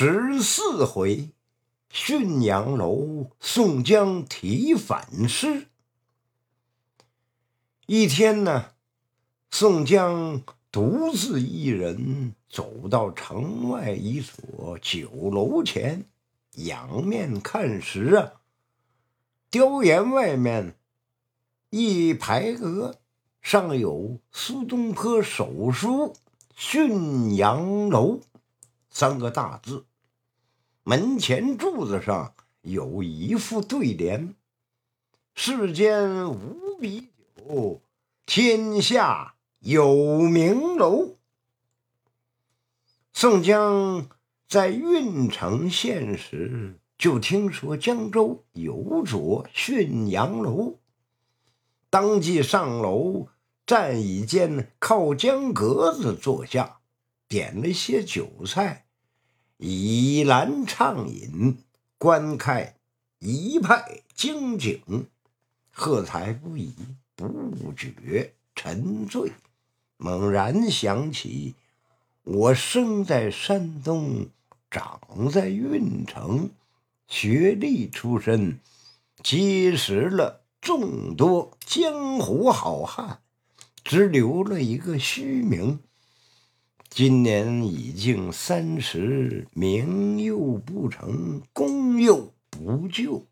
十四回，浔阳楼宋江提反诗。一天呢，宋江独自一人走到城外一所酒楼前，仰面看时啊，雕檐外面一排额上有苏东坡手书“浔阳楼”三个大字。门前柱子上有一副对联：“世间无比酒，天下有名楼。”宋江在郓城县时，就听说江州有座浚阳楼，当即上楼，占一间靠江阁子坐下，点了些酒菜。倚栏畅饮，观看一派精景，喝彩不已，不觉沉醉。猛然想起，我生在山东，长在运城，学历出身，结识了众多江湖好汉，只留了一个虚名。今年已经三十，名又不成，功又不就，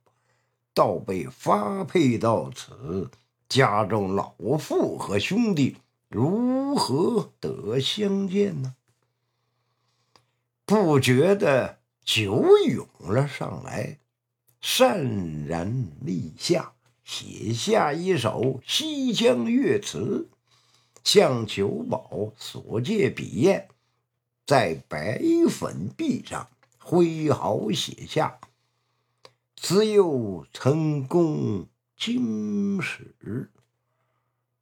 倒被发配到此，家中老父和兄弟如何得相见呢？不觉得酒涌了上来，潸然泪下，写下一首《西江月》词。向九保所借笔砚，在白粉壁上挥毫写下：“自幼曾工经史，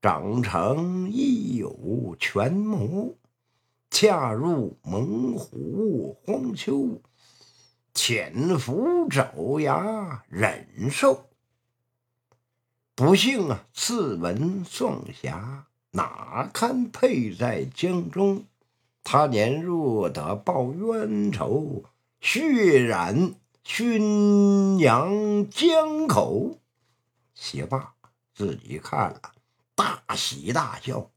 长成亦有权谋。恰入猛虎荒丘，潜伏爪牙忍受。不幸啊，刺文壮侠。”哪堪配在江中？他年若得报冤仇，血染浔阳江口。写罢，自己看了，大喜大笑，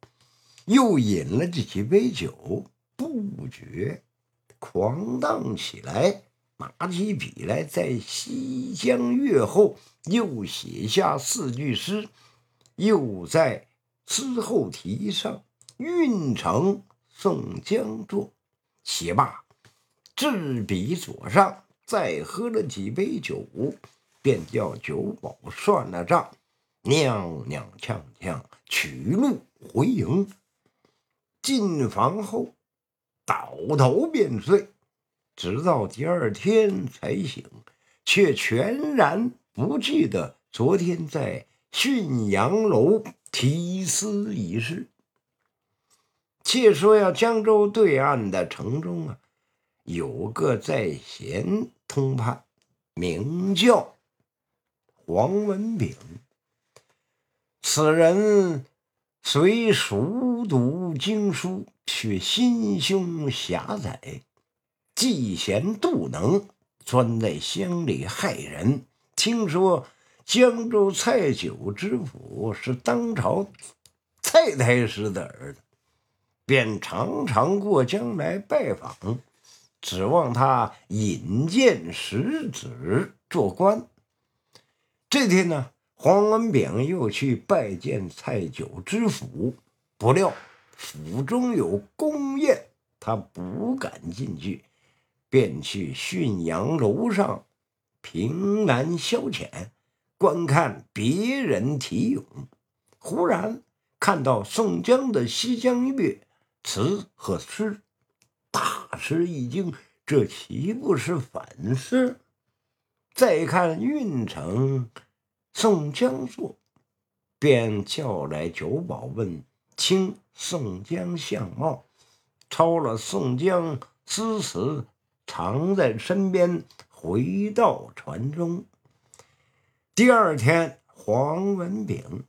又饮了这几杯酒，不觉狂荡起来，拿起笔来，在《西江月》后又写下四句诗，又在。之后题上“运城宋江作”，写罢，执笔左上，再喝了几杯酒，便叫酒保算了账，踉踉跄跄取路回营。进房后，倒头便睡，直到第二天才醒，却全然不记得昨天在驯阳楼。提司一事，且说呀，江州对岸的城中啊，有个在闲通判，名叫黄文炳。此人虽熟读经书，却心胸狭窄，嫉贤妒能，专在乡里害人。听说。江州蔡九知府是当朝蔡太师的儿子，便常常过江来拜访，指望他引荐使子做官。这天呢，黄文炳又去拜见蔡九知府，不料府中有宫宴，他不敢进去，便去浔阳楼上凭栏消遣。观看别人题咏，忽然看到宋江的《西江月》词和诗，大吃一惊，这岂不是反诗？再看运城宋江作，便叫来酒保问清宋江相貌，抄了宋江诗词，藏在身边，回到船中。第二天，黄文炳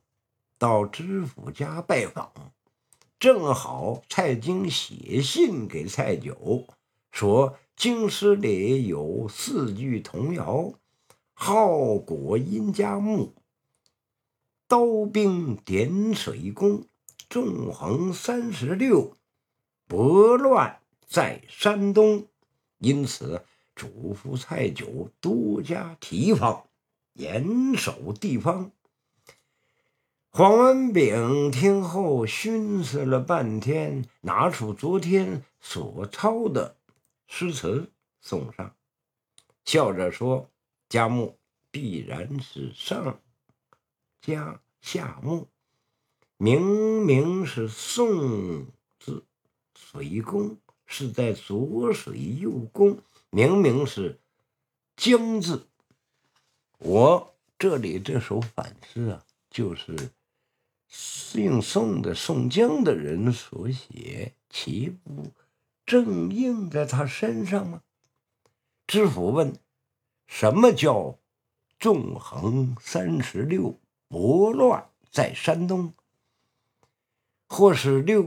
到知府家拜访，正好蔡京写信给蔡九，说京师里有四句童谣：好果殷家木，刀兵点水工，纵横三十六，拨乱在山东。因此，嘱咐蔡九多加提防，严守地方。黄文炳听后寻思了半天，拿出昨天所抄的诗词送上，笑着说：“家木必然是上家下木，明明是宋字水工，是在左水右工，明明是江字。我这里这首反诗啊，就是。”姓宋的宋江的人所写，岂不正应在他身上吗？知府问：“什么叫纵横三十六，拨乱在山东？或是六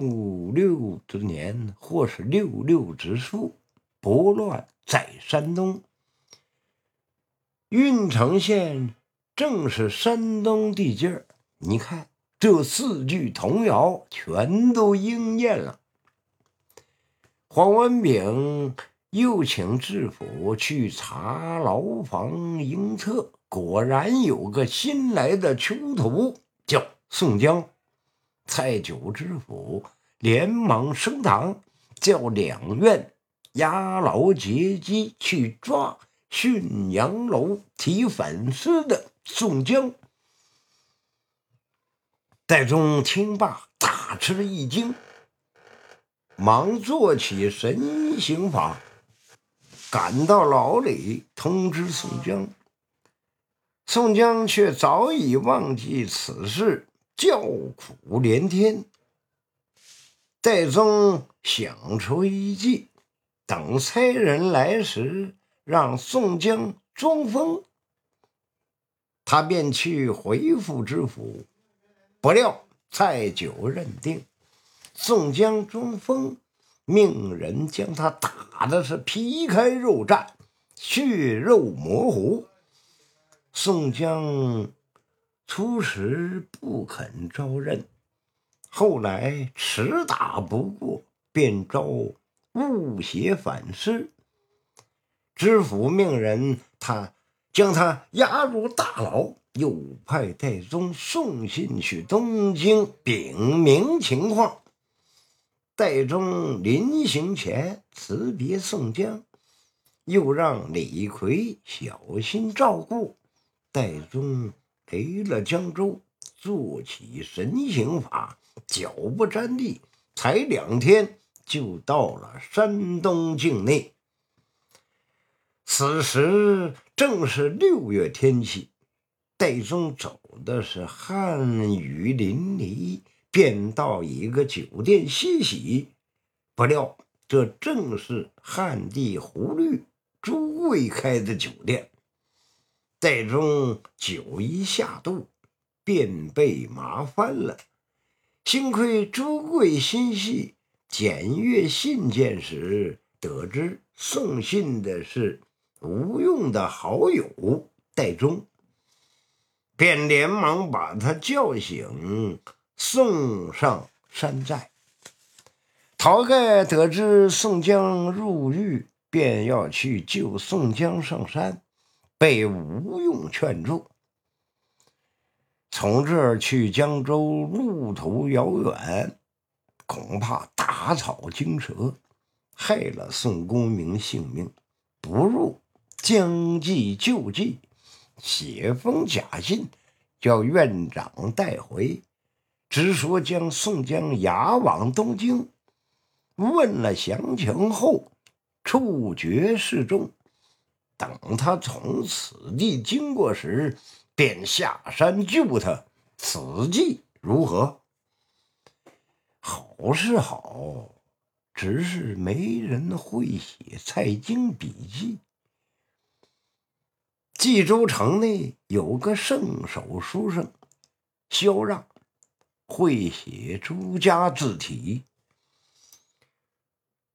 六之年，或是六六之数，拨乱在山东。郓城县正是山东地界儿，你看。”这四句童谣全都应验了。黄文炳又请知府去查牢房营册，果然有个新来的囚徒叫宋江。蔡九知府连忙升堂，叫两院押牢截击去抓浔阳楼提反诗的宋江。戴宗听罢，大吃一惊，忙做起神行法，赶到牢里通知宋江。宋江却早已忘记此事，叫苦连天。戴宗想出一计，等差人来时，让宋江装疯，他便去回复知府。不料蔡九认定宋江中风，命人将他打的是皮开肉绽、血肉模糊。宋江初时不肯招认，后来迟打不过，便招误写反诗。知府命人他将他押入大牢。又派戴宗送信去东京禀明情况。戴宗临行前辞别宋江，又让李逵小心照顾。戴宗回了江州，做起神行法，脚不沾地，才两天就到了山东境内。此时正是六月天气。戴宗走的是汗雨淋漓，便到一个酒店歇息。不料这正是汉地胡律朱贵开的酒店。戴宗酒一下肚，便被麻翻了。幸亏朱贵心细，检阅信件时得知送信的是吴用的好友戴宗。便连忙把他叫醒，送上山寨。晁盖得知宋江入狱，便要去救宋江上山，被吴用劝住。从这儿去江州，路途遥远，恐怕打草惊蛇，害了宋公明性命，不如将计就计。写封假信，叫院长带回，直说将宋江押往东京。问了详情后，处决示众。等他从此地经过时，便下山救他。此计如何？好是好，只是没人会写蔡京笔记。冀州城内有个圣手书生萧让，会写朱家字体。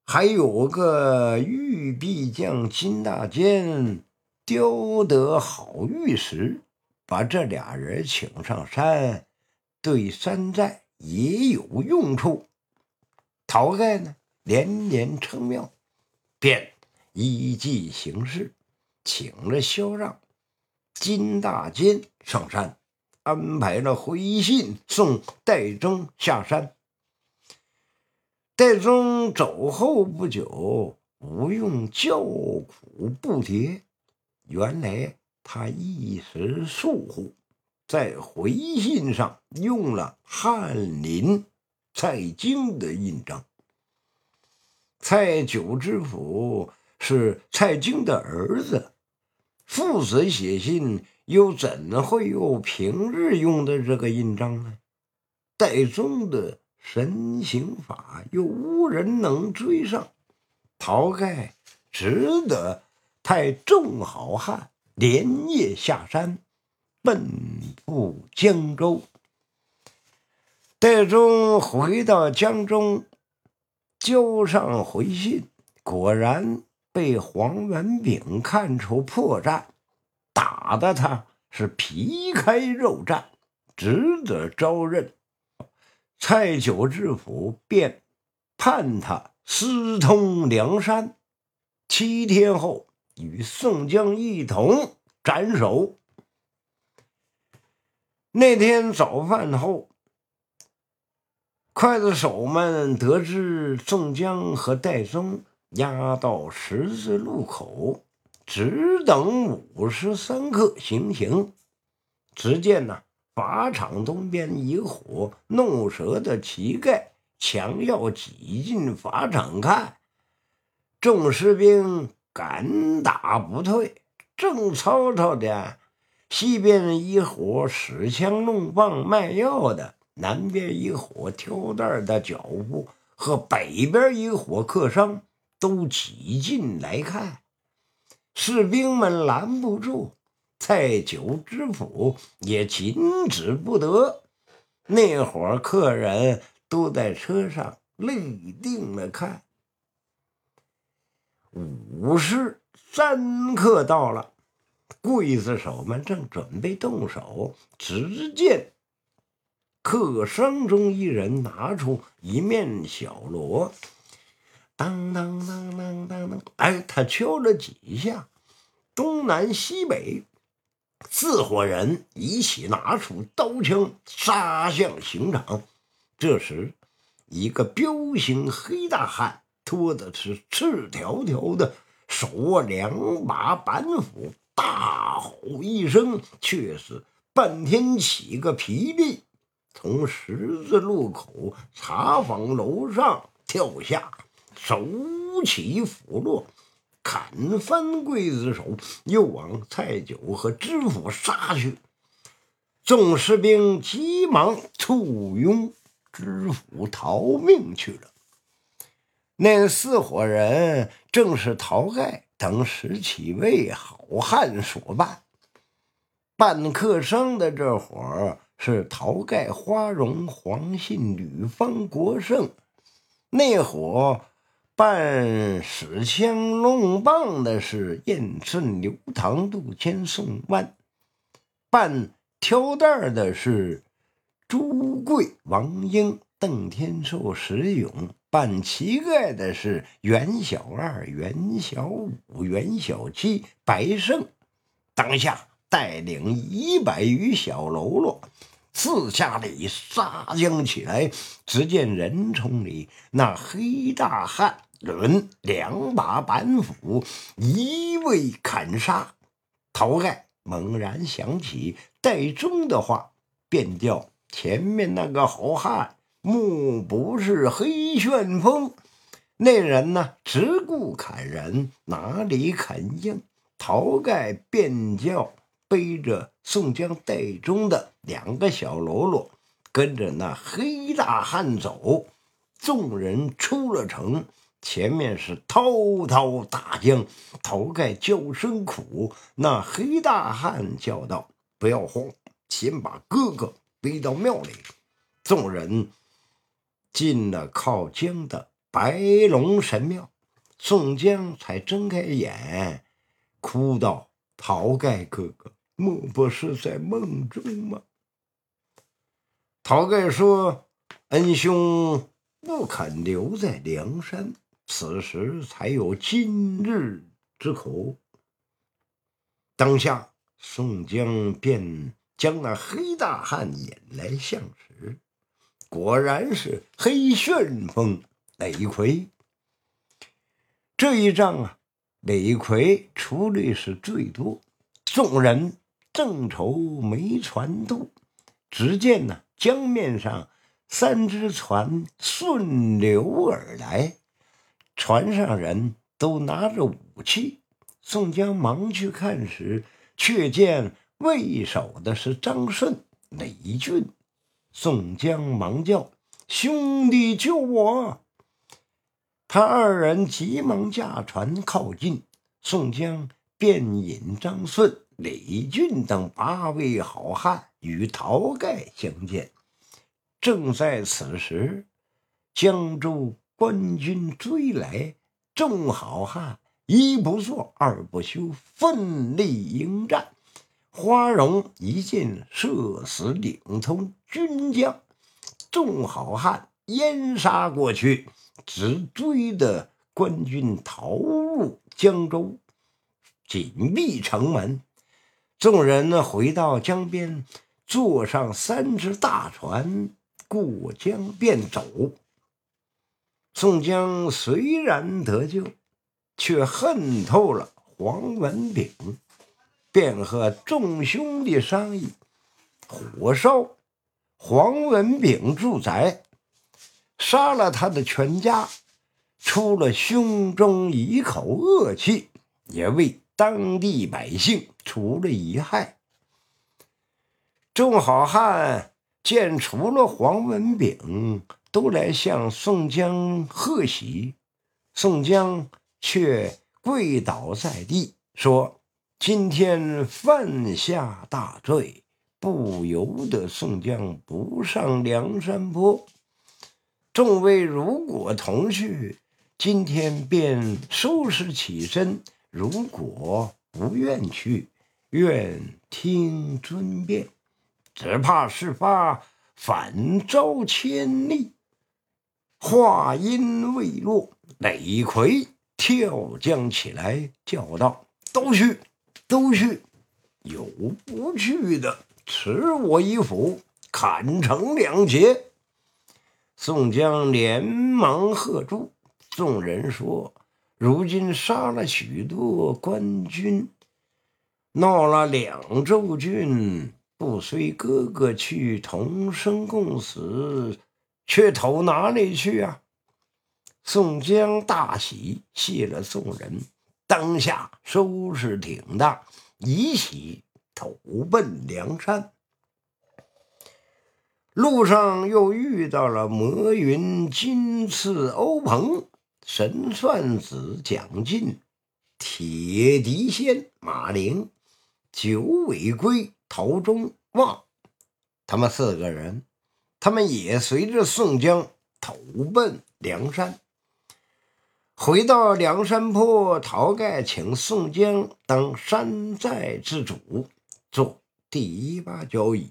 还有个玉壁匠金大坚雕得好玉石，把这俩人请上山，对山寨也有用处。晁盖呢，连连称妙，便依计行事，请了萧让、金大坚上山，安排了回信送戴宗下山。戴宗走后不久，吴用叫苦不迭。原来他一时疏忽，在回信上用了翰林、蔡京的印章。蔡九知府是蔡京的儿子，父子写信，又怎会有平日用的这个印章呢？戴宗的。神行法又无人能追上，晁盖只得派众好汉连夜下山，奔赴江州。戴宗回到江中，交上回信，果然被黄文炳看出破绽，打得他是皮开肉绽，只得招认。蔡九知府便判他私通梁山，七天后与宋江一同斩首。那天早饭后，刽子手们得知宋江和戴宗押到十字路口，只等五时三刻行刑。只见呢。法场东边，一伙弄蛇的乞丐强要挤进法场看，众士兵敢打不退。正吵吵的，西边一伙使枪弄棒卖药的，南边一伙挑担的脚步和北边一伙客商都挤进来看，士兵们拦不住。蔡九知府也禁止不得，那伙客人都在车上立定了看。午时三刻到了，刽子手们正准备动手，只见客商中一人拿出一面小锣，当当当当当当，哎，他敲了几下，东南西北。四伙人一起拿出刀枪，杀向刑场。这时，一个彪形黑大汉拖的是赤条条的，手握两把板斧，大吼一声，却是半天起个霹雳，从十字路口茶坊楼上跳下，手起斧落。砍翻刽子手，又往蔡九和知府杀去。众士兵急忙簇拥知府逃命去了。那四伙人正是晁盖等十几位好汉所办。办客商的这伙是晁盖、花荣、黄信、吕方、国胜。那伙。半使枪弄棒的是燕顺、刘唐、杜迁、宋万；半挑担的是朱贵、王英、邓天寿、石勇；半乞丐的是袁小二、袁小五、袁小七、白胜。当下带领一百余小喽啰，四下里杀将起来。只见人丛里那黑大汉。抡两把板斧，一味砍杀。晁盖猛然想起戴宗的话，便叫前面那个好汉目不是黑旋风。那人呢，只顾砍人，哪里肯应？晁盖便叫背着宋江、戴宗的两个小喽啰，跟着那黑大汉走。众人出了城。前面是滔滔大江，晁盖叫声苦。那黑大汉叫道：“不要慌，先把哥哥背到庙里。”众人进了靠江的白龙神庙，宋江才睁开眼，哭道：“晁盖哥哥，莫不是在梦中吗？”晁盖说：“恩兄不肯留在梁山，此时才有今日之苦。”当下，宋江便将那黑大汉引来相识，果然是黑旋风李逵。这一仗啊，李逵出力是最多，众人正愁没船渡，只见呢。江面上，三只船顺流而来，船上人都拿着武器。宋江忙去看时，却见为首的是张顺、李俊。宋江忙叫：“兄弟，救我！”他二人急忙驾船靠近，宋江便引张顺、李俊等八位好汉。与晁盖相见，正在此时，江州官军追来，众好汉一不做二不休，奋力迎战。花荣一箭射死领头军将，众好汉淹杀过去，只追得官军逃入江州，紧闭城门。众人回到江边。坐上三只大船，过江便走。宋江虽然得救，却恨透了黄文炳，便和众兄弟商议，火烧黄文炳住宅，杀了他的全家，出了胸中一口恶气，也为当地百姓除了一害。众好汉见除了黄文炳，都来向宋江贺喜。宋江却跪倒在地，说：“今天犯下大罪，不由得宋江不上梁山坡。众位如果同去，今天便收拾起身；如果不愿去，愿听尊便。”只怕事发反遭千例。话音未落，李逵跳将起来，叫道：“都去，都去！有不去的，持我一斧，砍成两截！”宋江连忙喝住。众人说：“如今杀了许多官军，闹了两州郡。”不随哥哥去同生共死，却投哪里去啊？宋江大喜，谢了众人，当下收拾挺当，一起投奔梁山。路上又遇到了魔云、金翅、欧鹏、神算子、蒋进、铁笛仙、马灵、九尾龟。陶中旺，他们四个人，他们也随着宋江投奔梁山。回到梁山坡，晁盖请宋江当山寨之主，做第一把交椅。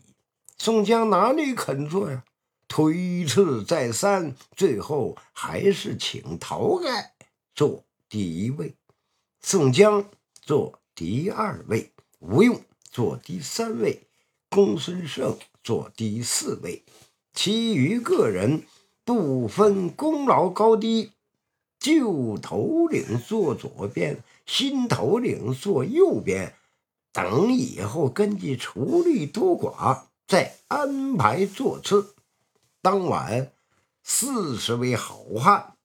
宋江哪里肯做呀？推辞再三，最后还是请晁盖做第一位，宋江做第二位，吴用。做第三位，公孙胜做第四位，其余个人不分功劳高低，旧头领坐左边，新头领坐右边，等以后根据出力多寡再安排座次。当晚，四十位好汉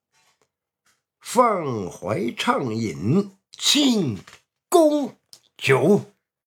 放怀畅饮庆功酒。